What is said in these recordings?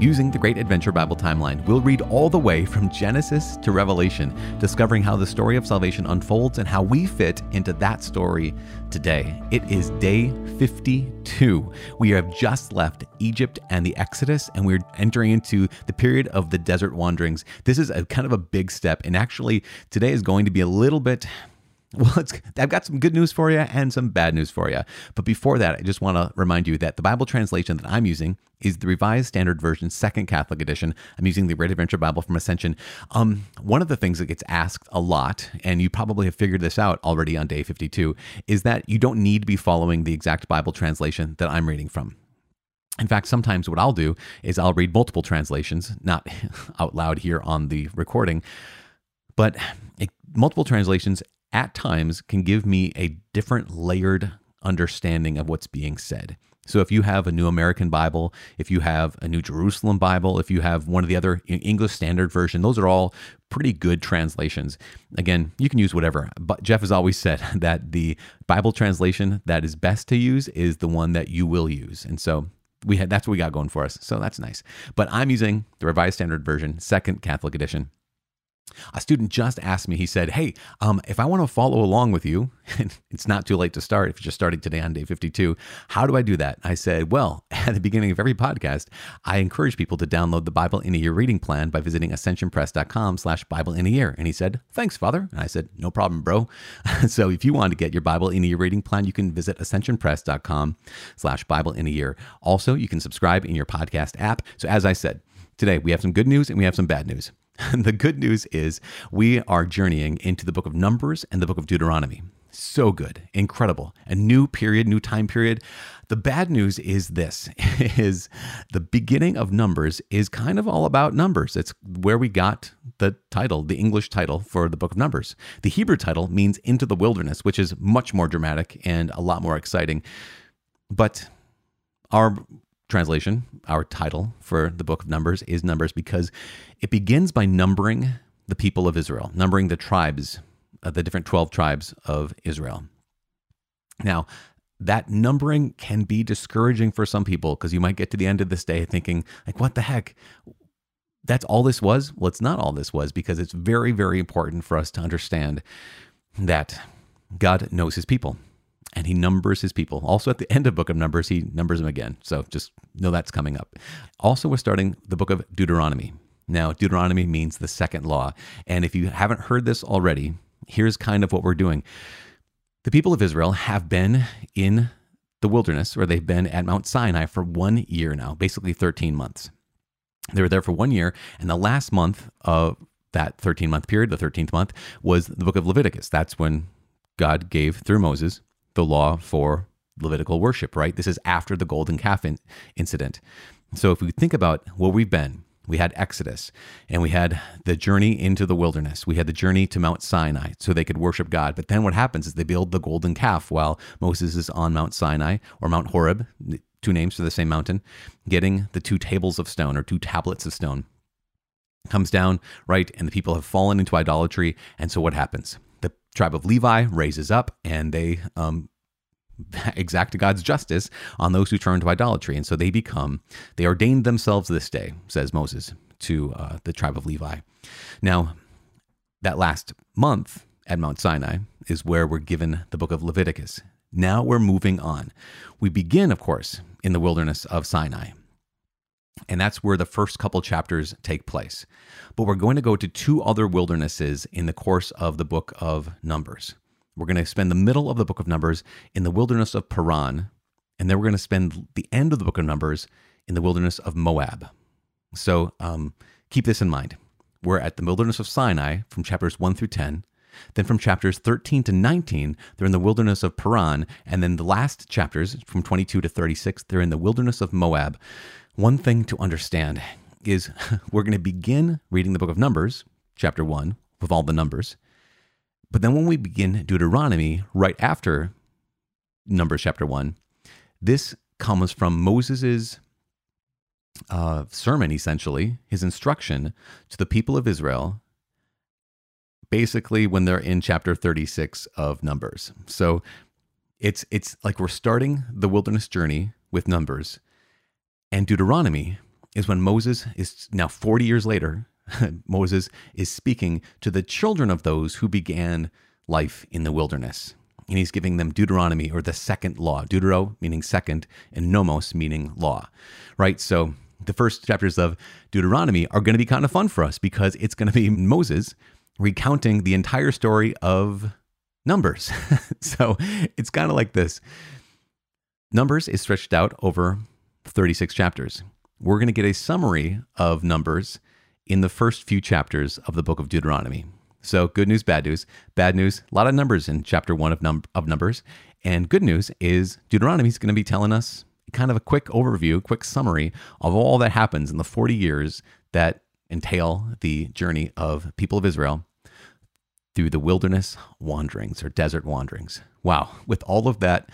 Using the Great Adventure Bible Timeline, we'll read all the way from Genesis to Revelation, discovering how the story of salvation unfolds and how we fit into that story today. It is day 52. We have just left Egypt and the Exodus, and we're entering into the period of the desert wanderings. This is a kind of a big step, and actually, today is going to be a little bit well, I've got some good news for you and some bad news for you. But before that, I just want to remind you that the Bible translation that I'm using is the Revised Standard Version, Second Catholic Edition. I'm using the Great Adventure Bible from Ascension. Um, one of the things that gets asked a lot, and you probably have figured this out already on day 52, is that you don't need to be following the exact Bible translation that I'm reading from. In fact, sometimes what I'll do is I'll read multiple translations, not out loud here on the recording, but it, multiple translations at times can give me a different layered understanding of what's being said. So if you have a New American Bible, if you have a New Jerusalem Bible, if you have one of the other English Standard Version, those are all pretty good translations. Again, you can use whatever. But Jeff has always said that the Bible translation that is best to use is the one that you will use. And so we had that's what we got going for us. So that's nice. But I'm using the Revised Standard Version, Second Catholic Edition. A student just asked me, he said, Hey, um, if I want to follow along with you, it's not too late to start if you're just starting today on day 52, how do I do that? I said, Well, at the beginning of every podcast, I encourage people to download the Bible in a Year reading plan by visiting ascensionpress.com slash Bible in a Year. And he said, Thanks, Father. And I said, No problem, bro. so if you want to get your Bible in a Year reading plan, you can visit ascensionpress.com slash Bible in a Year. Also, you can subscribe in your podcast app. So as I said, today we have some good news and we have some bad news. the good news is we are journeying into the book of Numbers and the book of Deuteronomy. So good, incredible. A new period, new time period. The bad news is this is the beginning of Numbers is kind of all about numbers. It's where we got the title, the English title for the book of Numbers. The Hebrew title means into the wilderness, which is much more dramatic and a lot more exciting. But our translation, our title for the book of Numbers is Numbers because it begins by numbering the people of Israel, numbering the tribes, uh, the different 12 tribes of Israel. Now, that numbering can be discouraging for some people because you might get to the end of this day thinking, like, what the heck? That's all this was? Well, it's not all this was because it's very, very important for us to understand that God knows his people and he numbers his people. Also, at the end of book of Numbers, he numbers them again. So just know that's coming up. Also, we're starting the book of Deuteronomy. Now, Deuteronomy means the second law. And if you haven't heard this already, here's kind of what we're doing. The people of Israel have been in the wilderness, or they've been at Mount Sinai for one year now, basically 13 months. They were there for one year, and the last month of that 13 month period, the 13th month, was the book of Leviticus. That's when God gave, through Moses, the law for Levitical worship, right? This is after the golden calf in- incident. So if we think about where we've been, we had Exodus and we had the journey into the wilderness. We had the journey to Mount Sinai so they could worship God. But then what happens is they build the golden calf while Moses is on Mount Sinai or Mount Horeb, two names for the same mountain, getting the two tables of stone or two tablets of stone. Comes down, right? And the people have fallen into idolatry. And so what happens? Tribe of Levi raises up and they um, exact God's justice on those who turn to idolatry. And so they become, they ordained themselves this day, says Moses to uh, the tribe of Levi. Now, that last month at Mount Sinai is where we're given the book of Leviticus. Now we're moving on. We begin, of course, in the wilderness of Sinai. And that's where the first couple chapters take place. But we're going to go to two other wildernesses in the course of the book of Numbers. We're going to spend the middle of the book of Numbers in the wilderness of Paran, and then we're going to spend the end of the book of Numbers in the wilderness of Moab. So um, keep this in mind. We're at the wilderness of Sinai from chapters 1 through 10. Then from chapters 13 to 19, they're in the wilderness of Paran. And then the last chapters from 22 to 36, they're in the wilderness of Moab. One thing to understand is we're going to begin reading the book of Numbers, chapter 1, with all the numbers. But then when we begin Deuteronomy right after Numbers chapter 1, this comes from Moses's uh, sermon, essentially, his instruction to the people of Israel basically when they're in chapter 36 of Numbers. So it's it's like we're starting the wilderness journey with Numbers, and Deuteronomy is when Moses is now 40 years later. Moses is speaking to the children of those who began life in the wilderness. And he's giving them Deuteronomy or the second law. Deutero meaning second, and nomos meaning law, right? So the first chapters of Deuteronomy are going to be kind of fun for us because it's going to be Moses recounting the entire story of Numbers. so it's kind of like this Numbers is stretched out over 36 chapters. We're going to get a summary of Numbers in the first few chapters of the book of Deuteronomy. So, good news, bad news. Bad news, a lot of numbers in chapter one of, num- of Numbers. And good news is Deuteronomy is going to be telling us kind of a quick overview, quick summary of all that happens in the 40 years that entail the journey of people of Israel through the wilderness wanderings or desert wanderings. Wow, with all of that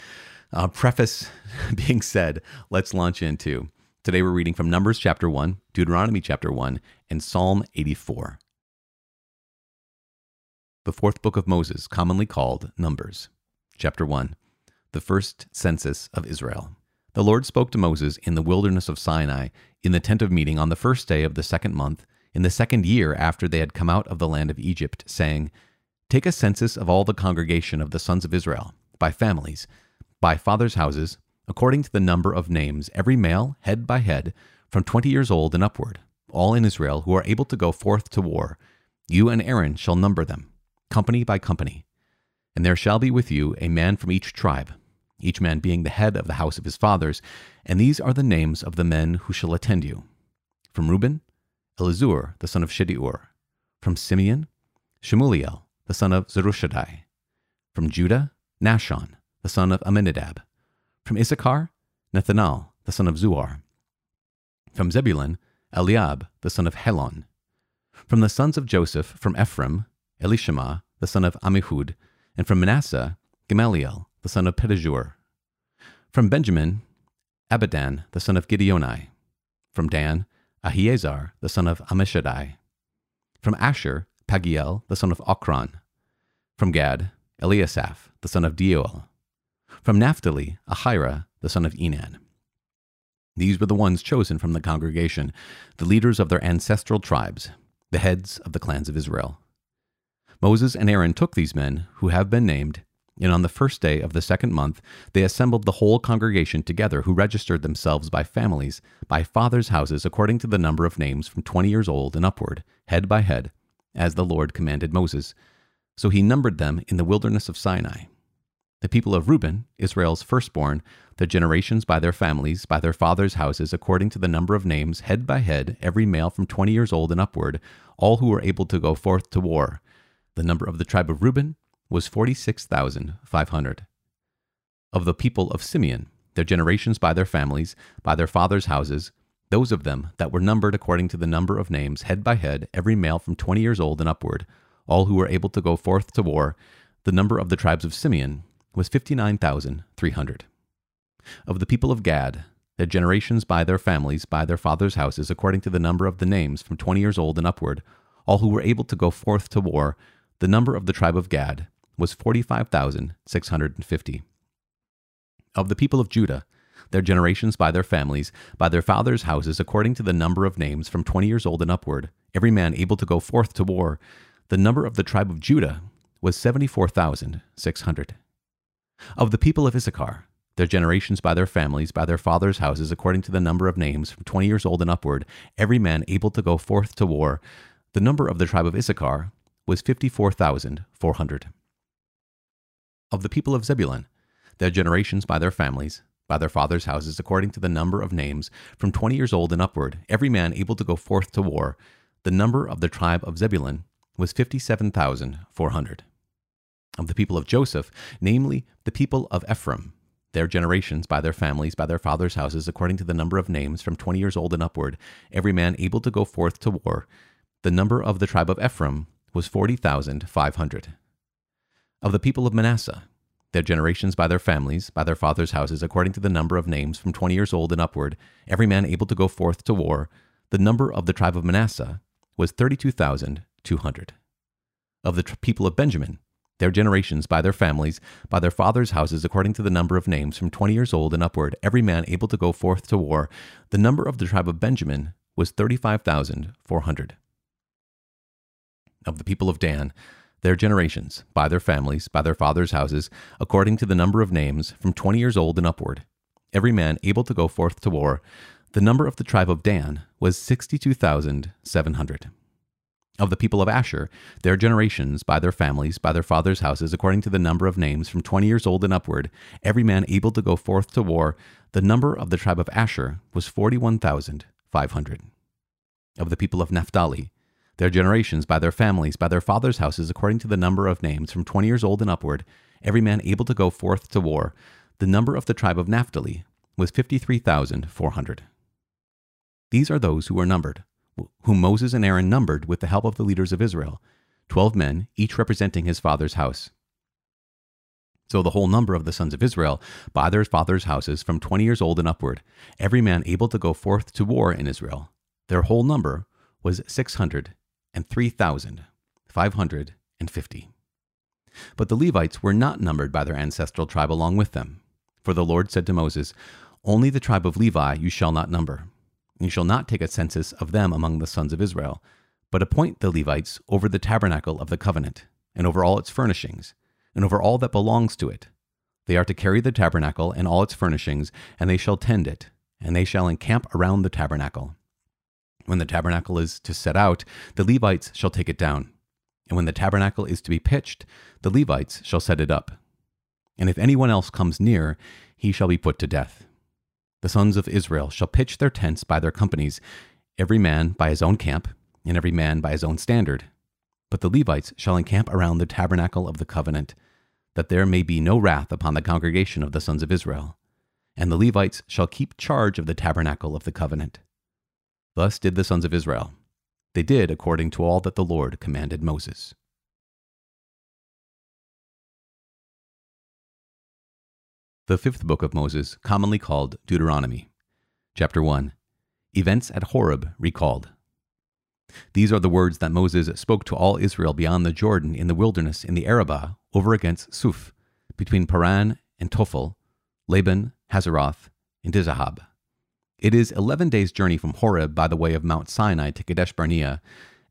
uh, preface being said, let's launch into. Today we're reading from Numbers chapter 1, Deuteronomy chapter 1, and Psalm 84. The fourth book of Moses, commonly called Numbers. Chapter 1 The first census of Israel. The Lord spoke to Moses in the wilderness of Sinai, in the tent of meeting, on the first day of the second month, in the second year after they had come out of the land of Egypt, saying, Take a census of all the congregation of the sons of Israel, by families, by fathers' houses, according to the number of names, every male, head by head, from twenty years old and upward, all in Israel who are able to go forth to war. You and Aaron shall number them, company by company. And there shall be with you a man from each tribe, each man being the head of the house of his fathers. And these are the names of the men who shall attend you. From Reuben, Elizur, the son of Shedeur. From Simeon, Shelumiel, the son of Zurishaddai. From Judah, Nahshon, the son of Amminadab. From Issachar, Nethanel, the son of Zuar. From Zebulun, Eliab, the son of Helon. From the sons of Joseph, from Ephraim, Elishama, the son of Amihud, and from Manasseh, Gamaliel, the son of Pedahzur. From Benjamin, Abidan, the son of Gideoni. From Dan, Ahiezer, the son of Ammishaddai. From Asher, Pagiel, the son of Ochran. From Gad, Eliasaph, the son of Deuel. From Naphtali, Ahira, the son of Enan. These were the ones chosen from the congregation, the leaders of their ancestral tribes, the heads of the clans of Israel. Moses and Aaron took these men, who have been named, and on the first day of the second month they assembled the whole congregation together, who registered themselves by families, by fathers' houses, according to the number of names from twenty years old and upward, head by head, as the Lord commanded Moses. So he numbered them in the wilderness of Sinai. The people of Reuben, Israel's firstborn, their generations by their families, by their fathers' houses, according to the number of names, head by head, every male from twenty years old and upward, all who were able to go forth to war. The number of the tribe of Reuben was 46,500. Of the people of Simeon, their generations by their families, by their fathers' houses, those of them that were numbered according to the number of names, head by head, every male from twenty years old and upward, all who were able to go forth to war, the number of the tribes of Simeon was 59,300. Of the people of Gad, their generations by their families, by their fathers' houses, according to the number of the names from twenty years old and upward, all who were able to go forth to war, the number of the tribe of Gad was 45,650. Of the people of Judah, their generations by their families, by their fathers' houses, according to the number of names from twenty years old and upward, every man able to go forth to war, the number of the tribe of Judah was 74,600. Of the people of Issachar, their generations by their families, by their fathers' houses, according to the number of names from twenty years old and upward, every man able to go forth to war, the number of the tribe of Issachar was 54,400. Of the people of Zebulun, their generations by their families, by their fathers' houses, according to the number of names, from twenty years old and upward, every man able to go forth to war, the number of the tribe of Zebulun was 57,400. Of the people of Joseph, namely the people of Ephraim, their generations by their families, by their fathers' houses, according to the number of names, from twenty years old and upward, every man able to go forth to war, the number of the tribe of Ephraim was 40,500. Of the people of Manasseh, their generations by their families, by their fathers' houses, according to the number of names from twenty years old and upward, every man able to go forth to war, the number of the tribe of Manasseh was 32,200. Of the people of Benjamin, their generations, by their families, by their fathers' houses, according to the number of names, from twenty years old and upward, every man able to go forth to war, the number of the tribe of Benjamin was thirty five thousand four hundred. Of the people of Dan, their generations, by their families, by their fathers' houses, according to the number of names, from twenty years old and upward, every man able to go forth to war, the number of the tribe of Dan was sixty two thousand seven hundred. Of the people of Asher, their generations, by their families, by their fathers' houses, according to the number of names, from twenty years old and upward, every man able to go forth to war, the number of the tribe of Asher was forty one thousand five hundred. Of the people of Naphtali, their generations, by their families, by their fathers' houses, according to the number of names, from twenty years old and upward, every man able to go forth to war, the number of the tribe of Naphtali was fifty three thousand four hundred. These are those who were numbered, whom Moses and Aaron numbered with the help of the leaders of Israel, twelve men, each representing his father's house. So the whole number of the sons of Israel, by their fathers' houses, from twenty years old and upward, every man able to go forth to war in Israel, their whole number was six hundred and three thousand five hundred and fifty. But the Levites were not numbered by their ancestral tribe along with them. For the Lord said to Moses, Only the tribe of Levi you shall not number. You shall not take a census of them among the sons of Israel, but appoint the Levites over the tabernacle of the covenant, and over all its furnishings, and over all that belongs to it. They are to carry the tabernacle and all its furnishings, and they shall tend it, and they shall encamp around the tabernacle. When the tabernacle is to set out, the Levites shall take it down. And when the tabernacle is to be pitched, the Levites shall set it up. And if anyone else comes near, he shall be put to death. The sons of Israel shall pitch their tents by their companies, every man by his own camp, and every man by his own standard. But the Levites shall encamp around the tabernacle of the covenant, that there may be no wrath upon the congregation of the sons of Israel. And the Levites shall keep charge of the tabernacle of the covenant. Thus did the sons of Israel. They did according to all that the Lord commanded Moses. The fifth book of Moses, commonly called Deuteronomy. Chapter 1 Events at Horeb recalled. These are the words that Moses spoke to all Israel beyond the Jordan in the wilderness in the Arabah over against Suph, between Paran and Tophel, Laban, Hazeroth, and Dizahab. It is eleven days' journey from Horeb by the way of Mount Sinai to Kadesh Barnea,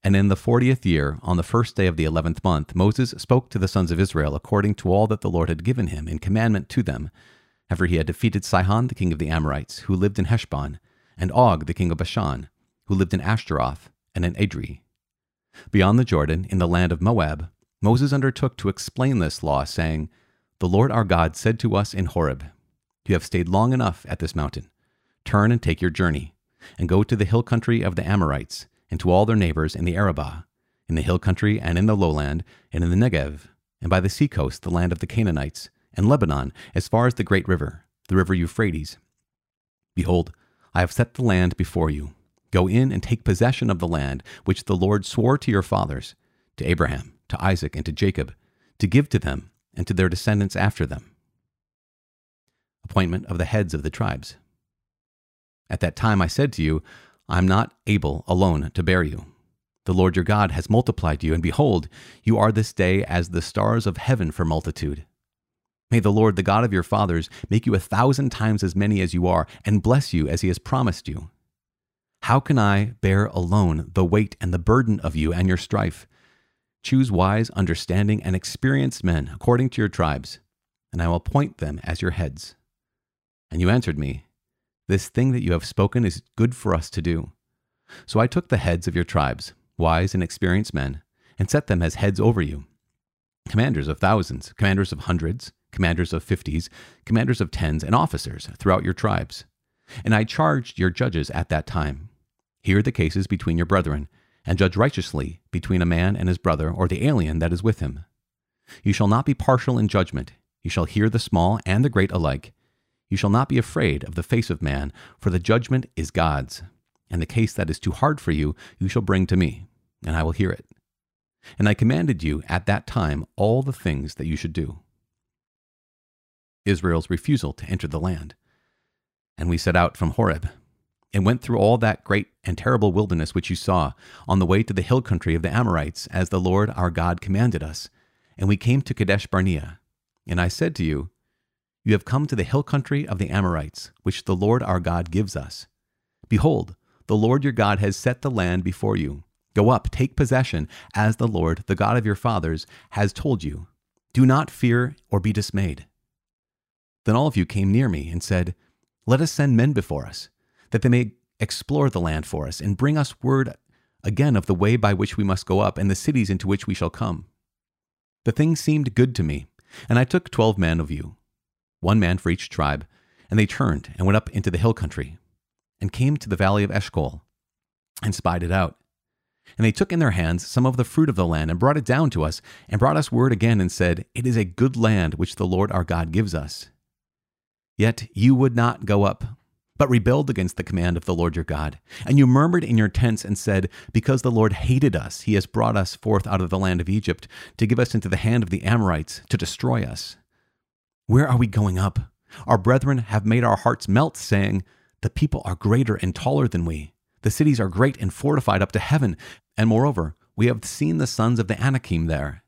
and in the fortieth year, on the first day of the eleventh month, Moses spoke to the sons of Israel according to all that the Lord had given him in commandment to them, after he had defeated Sihon the king of the Amorites, who lived in Heshbon, and Og the king of Bashan, who lived in Ashtaroth and in Edrei. Beyond the Jordan, in the land of Moab, Moses undertook to explain this law, saying, The Lord our God said to us in Horeb, You have stayed long enough at this mountain. Turn and take your journey, and go to the hill country of the Amorites, and to all their neighbors in the Arabah, in the hill country and in the lowland, and in the Negev, and by the seacoast, the land of the Canaanites, and Lebanon, as far as the great river, the river Euphrates. Behold, I have set the land before you. Go in and take possession of the land which the Lord swore to your fathers, to Abraham, to Isaac, and to Jacob, to give to them and to their descendants after them. Appointment of the heads of the tribes. At that time I said to you, I am not able alone to bear you. The Lord your God has multiplied you, and behold, you are this day as the stars of heaven for multitude. May the Lord, the God of your fathers, make you a thousand times as many as you are, and bless you as he has promised you. How can I bear alone the weight and the burden of you and your strife? Choose wise, understanding, and experienced men according to your tribes, and I will appoint them as your heads. And you answered me, this thing that you have spoken is good for us to do. So I took the heads of your tribes, wise and experienced men, and set them as heads over you commanders of thousands, commanders of hundreds, commanders of fifties, commanders of tens, and officers throughout your tribes. And I charged your judges at that time Hear the cases between your brethren, and judge righteously between a man and his brother or the alien that is with him. You shall not be partial in judgment. You shall hear the small and the great alike, you shall not be afraid of the face of man, for the judgment is God's. And the case that is too hard for you, you shall bring to me, and I will hear it. And I commanded you at that time all the things that you should do. Israel's refusal to enter the land. And we set out from Horeb. and went through all that great and terrible wilderness which you saw, on the way to the hill country of the Amorites, as the Lord our God commanded us. And we came to Kadesh Barnea. And I said to you, You have come to the hill country of the Amorites, which the Lord our God gives us. Behold, the Lord your God has set the land before you. Go up, take possession, as the Lord, the God of your fathers, has told you. Do not fear or be dismayed. Then all of you came near me and said, Let us send men before us, that they may explore the land for us, and bring us word again of the way by which we must go up, and the cities into which we shall come. The thing seemed good to me, and I took twelve men of you, one man for each tribe, and they turned and went up into the hill country, and came to the valley of Eshcol, and spied it out. And they took in their hands some of the fruit of the land, and brought it down to us, and brought us word again, and said, It is a good land which the Lord our God gives us. Yet you would not go up, but rebelled against the command of the Lord your God. And you murmured in your tents and said, Because the Lord hated us, he has brought us forth out of the land of Egypt to give us into the hand of the Amorites to destroy us. Where are we going up? Our brethren have made our hearts melt, saying, The people are greater and taller than we. The cities are great and fortified up to heaven. And moreover, we have seen the sons of the Anakim there.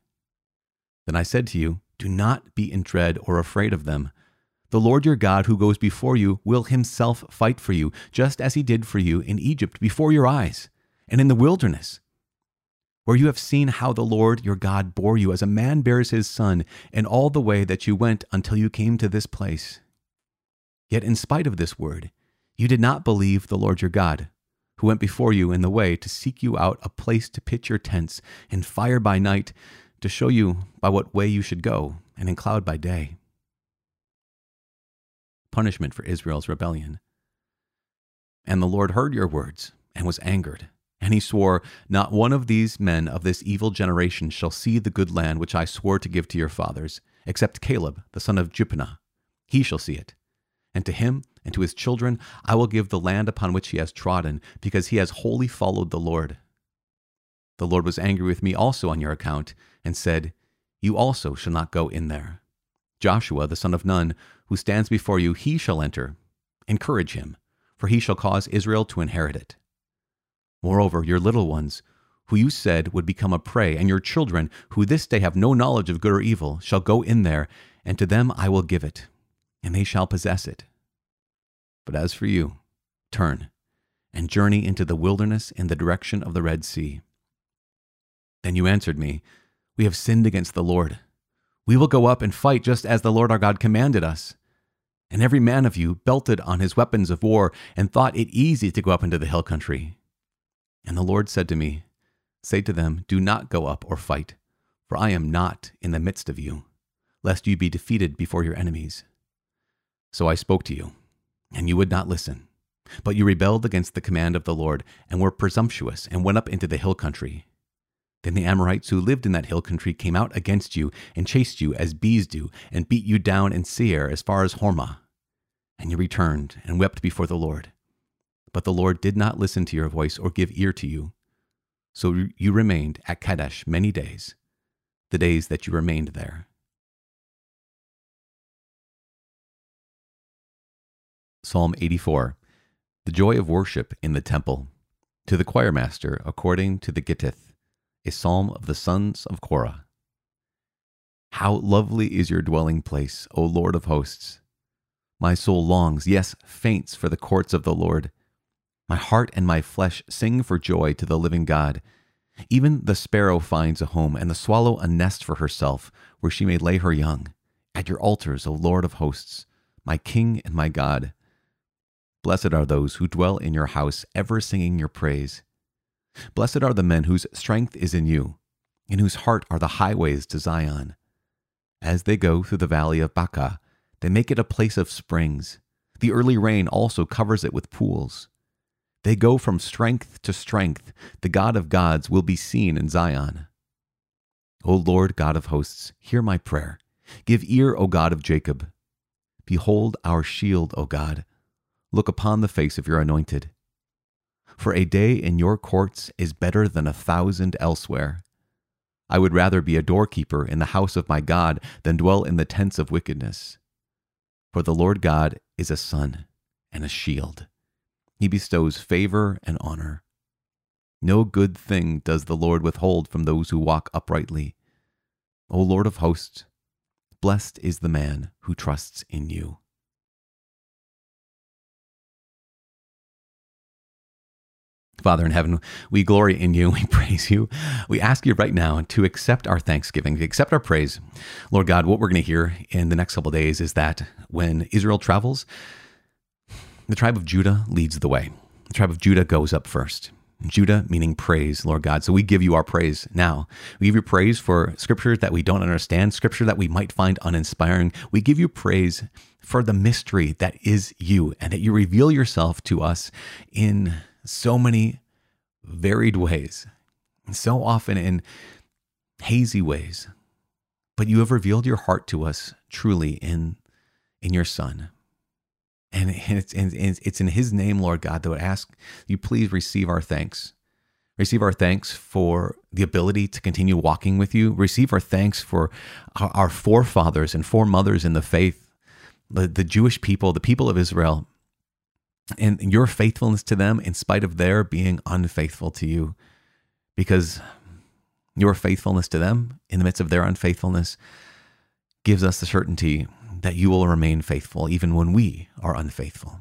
Then I said to you, Do not be in dread or afraid of them the Lord your God, who goes before you, will himself fight for you, just as he did for you in Egypt before your eyes, and in the wilderness, where you have seen how the Lord your God bore you as a man bears his son in all the way that you went until you came to this place. Yet, in spite of this word, you did not believe the Lord your God, who went before you in the way to seek you out a place to pitch your tents, in fire by night, to show you by what way you should go, and in cloud by day punishment for Israel's rebellion. And the Lord heard your words and was angered. And he swore, Not one of these men of this evil generation shall see the good land which I swore to give to your fathers, except Caleb, the son of Jephunneh. He shall see it. And to him and to his children I will give the land upon which he has trodden, because he has wholly followed the Lord. The Lord was angry with me also on your account, and said, You also shall not go in there. Joshua the son of Nun, who stands before you, he shall enter. Encourage him, for he shall cause Israel to inherit it. Moreover, your little ones, who you said would become a prey, and your children, who this day have no knowledge of good or evil, shall go in there, and to them I will give it, and they shall possess it. But as for you, turn and journey into the wilderness in the direction of the Red Sea. Then you answered me, We have sinned against the Lord. We will go up and fight just as the Lord our God commanded us. And every man of you belted on his weapons of war and thought it easy to go up into the hill country. And the Lord said to me, Say to them, Do not go up or fight, for I am not in the midst of you, lest you be defeated before your enemies. So I spoke to you, and you would not listen. But you rebelled against the command of the Lord, and were presumptuous, and went up into the hill country. Then the Amorites who lived in that hill country came out against you and chased you as bees do, and beat you down in Seir as far as Hormah. And you returned and wept before the Lord. But the Lord did not listen to your voice or give ear to you. So you remained at Kadesh many days, the days that you remained there. Psalm 84 The joy of worship in the temple. To the choirmaster, according to the Gittith a psalm of the sons of Korah. How lovely is your dwelling place, O Lord of hosts! My soul longs, yes, faints for the courts of the Lord. My heart and my flesh sing for joy to the living God. Even the sparrow finds a home, and the swallow a nest for herself, where she may lay her young. At your altars, O Lord of hosts, my King and my God. Blessed are those who dwell in your house, ever singing your praise. Blessed are the men whose strength is in you, in whose heart are the highways to Zion. As they go through the valley of Baca, they make it a place of springs. The early rain also covers it with pools. They go from strength to strength. The God of gods will be seen in Zion. O Lord God of hosts, hear my prayer. Give ear, O God of Jacob. Behold our shield, O God. Look upon the face of your anointed. For a day in your courts is better than a thousand elsewhere. I would rather be a doorkeeper in the house of my God than dwell in the tents of wickedness. For the Lord God is a sun and a shield. He bestows favor and honor. No good thing does the Lord withhold from those who walk uprightly. O Lord of hosts, blessed is the man who trusts in you. Father in heaven, we glory in you. We praise you. We ask you right now to accept our thanksgiving, to accept our praise. Lord God, what we're going to hear in the next couple days is that when Israel travels, the tribe of Judah leads the way. The tribe of Judah goes up first. Judah meaning praise, Lord God. So we give you our praise now. We give you praise for scripture that we don't understand, scripture that we might find uninspiring. We give you praise for the mystery that is you and that you reveal yourself to us in so many varied ways, so often in hazy ways. But you have revealed your heart to us truly in, in your Son. And it's, and it's in His name, Lord God, that would ask you please receive our thanks. Receive our thanks for the ability to continue walking with you. Receive our thanks for our, forefathers and foremothers in the faith, the, the Jewish people, the people of Israel, and your faithfulness to them in spite of their being unfaithful to you. Because your faithfulness to them in the midst of their unfaithfulness gives us the certainty that you will remain faithful even when we are unfaithful.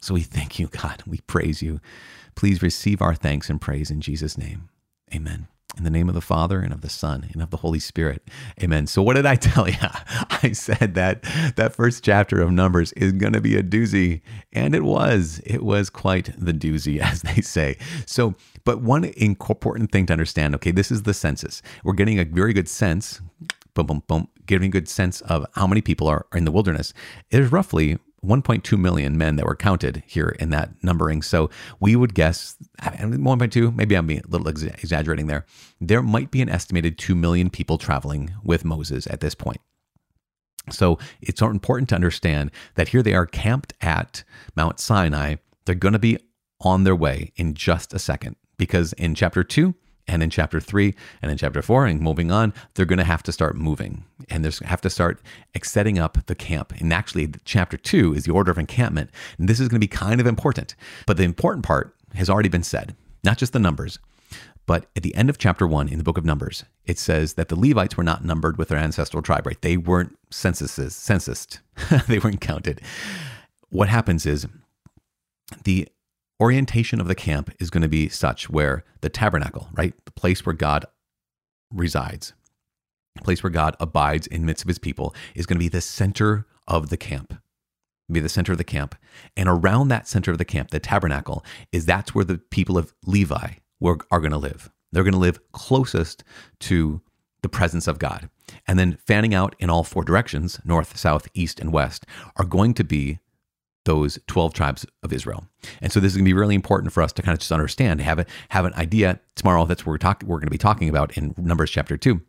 So we thank you, God. We praise you. Please receive our thanks and praise in Jesus' name. Amen. In the name of the Father and of the Son and of the Holy Spirit. Amen. So what did I tell you? I said that that first chapter of Numbers is going to be a doozy. And it was. It was quite the doozy, as they say. So, but one important thing to understand, okay, this is the census. We're getting a very good sense, boom, boom, boom, getting a good sense of how many people are in the wilderness. There's roughly 1.2 million men that were counted here in that numbering. So we would guess 1.2, maybe I'm being a little exaggerating there. There might be an estimated 2 million people traveling with Moses at this point. So it's important to understand that here they are camped at Mount Sinai. They're going to be on their way in just a second because in chapter 2, and in chapter three and in chapter four and moving on, they're going to have to start moving and they have to start setting up the camp. And actually, chapter two is the order of encampment. And this is going to be kind of important. But the important part has already been said, not just the numbers. But at the end of chapter one in the book of Numbers, it says that the Levites were not numbered with their ancestral tribe, right? They weren't censuses, censused. they weren't counted. What happens is the orientation of the camp is going to be such where the tabernacle, right, the place where God resides, the place where God abides in midst of his people, is going to be the center of the camp. Be the center of the camp. And around that center of the camp, the tabernacle, is that's where the people of Levi were, are going to live. They're going to live closest to the presence of God. And then fanning out in all four directions, north, south, east, and west, are going to be those 12 tribes of Israel. And so this is going to be really important for us to kind of just understand, have a, have an idea. Tomorrow, that's what we're talking we're going to be talking about in Numbers chapter 2.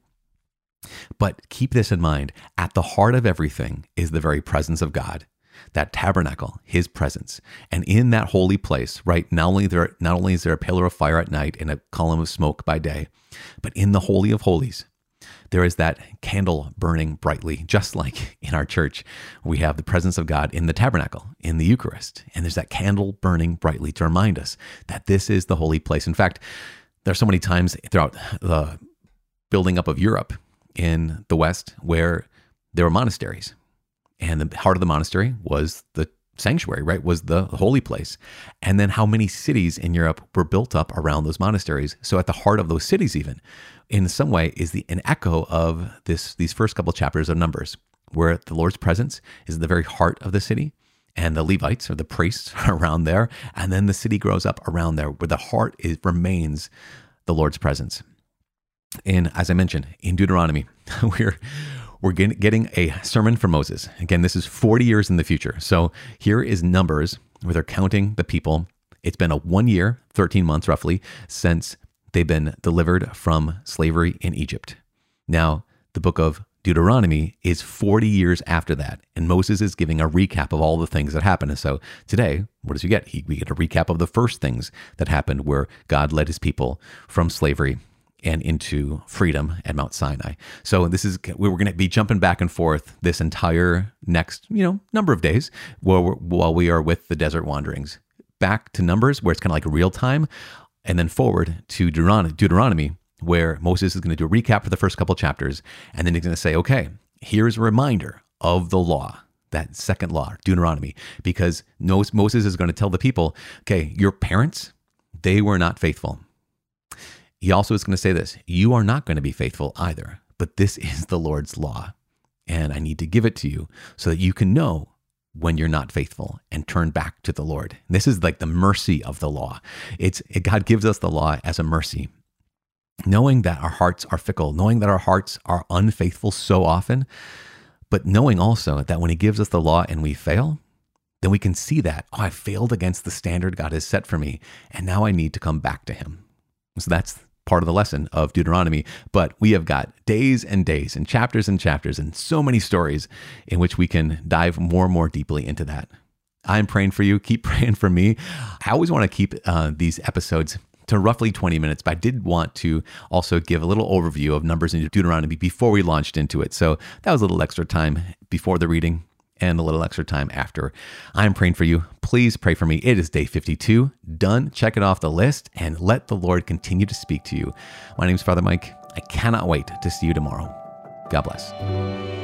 But keep this in mind, at the heart of everything is the very presence of God. That tabernacle, his presence. And in that holy place, right, not only there not only is there a pillar of fire at night and a column of smoke by day, but in the holy of holies, there is that candle burning brightly, just like in our church. We have the presence of God in the tabernacle, in the Eucharist, and there's that candle burning brightly to remind us that this is the holy place. In fact, there are so many times throughout the building up of Europe in the West where there were monasteries. And the heart of the monastery was the sanctuary, right, was the holy place. And then how many cities in Europe were built up around those monasteries. So at the heart of those cities, even in some way, is the an echo of this these first couple chapters of Numbers, where the Lord's presence is the very heart of the city. And the Levites or the priests around there, and then the city grows up around there, where the heart is remains the Lord's presence. And as I mentioned in Deuteronomy, we're we're getting a sermon from Moses. Again, this is 40 years in the future. So here is Numbers where they're counting the people. It's been a one year, 13 months roughly, since they've been delivered from slavery in Egypt. Now, the book of Deuteronomy is 40 years after that, and Moses is giving a recap of all the things that happened. And so today, what does he get? He, we get a recap of the first things that happened where God led his people from slavery and into freedom at Mount Sinai. So this is we are going to be jumping back and forth this entire next you know number of days while while we are with the desert wanderings back to Numbers, where it's kind of like real time, and then forward to Deuteronomy, where Moses is going to do a recap for the first couple chapters, and then he's going to say, okay, here's a reminder of the law, that second law, Deuteronomy, because Moses is going to tell the people, okay, your parents, they were not faithful. He also is going to say this you are not going to be faithful either, but this is the Lord's law. And I need to give it to you so that you can know when you're not faithful and turn back to the Lord. This is like the mercy of the law. It's it, God gives us the law as a mercy. Knowing that our hearts are fickle, knowing that our hearts are unfaithful so often, but knowing also that when He gives us the law and we fail, then we can see that, oh, I failed against the standard God has set for me, and now I need to come back to Him. So that's part of the lesson of Deuteronomy. But we have got days and days and chapters and chapters and so many stories in which we can dive more and more deeply into that. I'm praying for you. Keep praying for me. I always want to keep uh, these episodes to roughly 20 minutes, but I did want to also give a little overview of Numbers in Deuteronomy before we launched into it. So that was a little extra time before the reading and a little extra time after. I'm praying for you. Please pray for me. It is day 52. Done. Check it off the list and let the Lord continue to speak to you. My name is Father Mike. I cannot wait to see you tomorrow. God bless.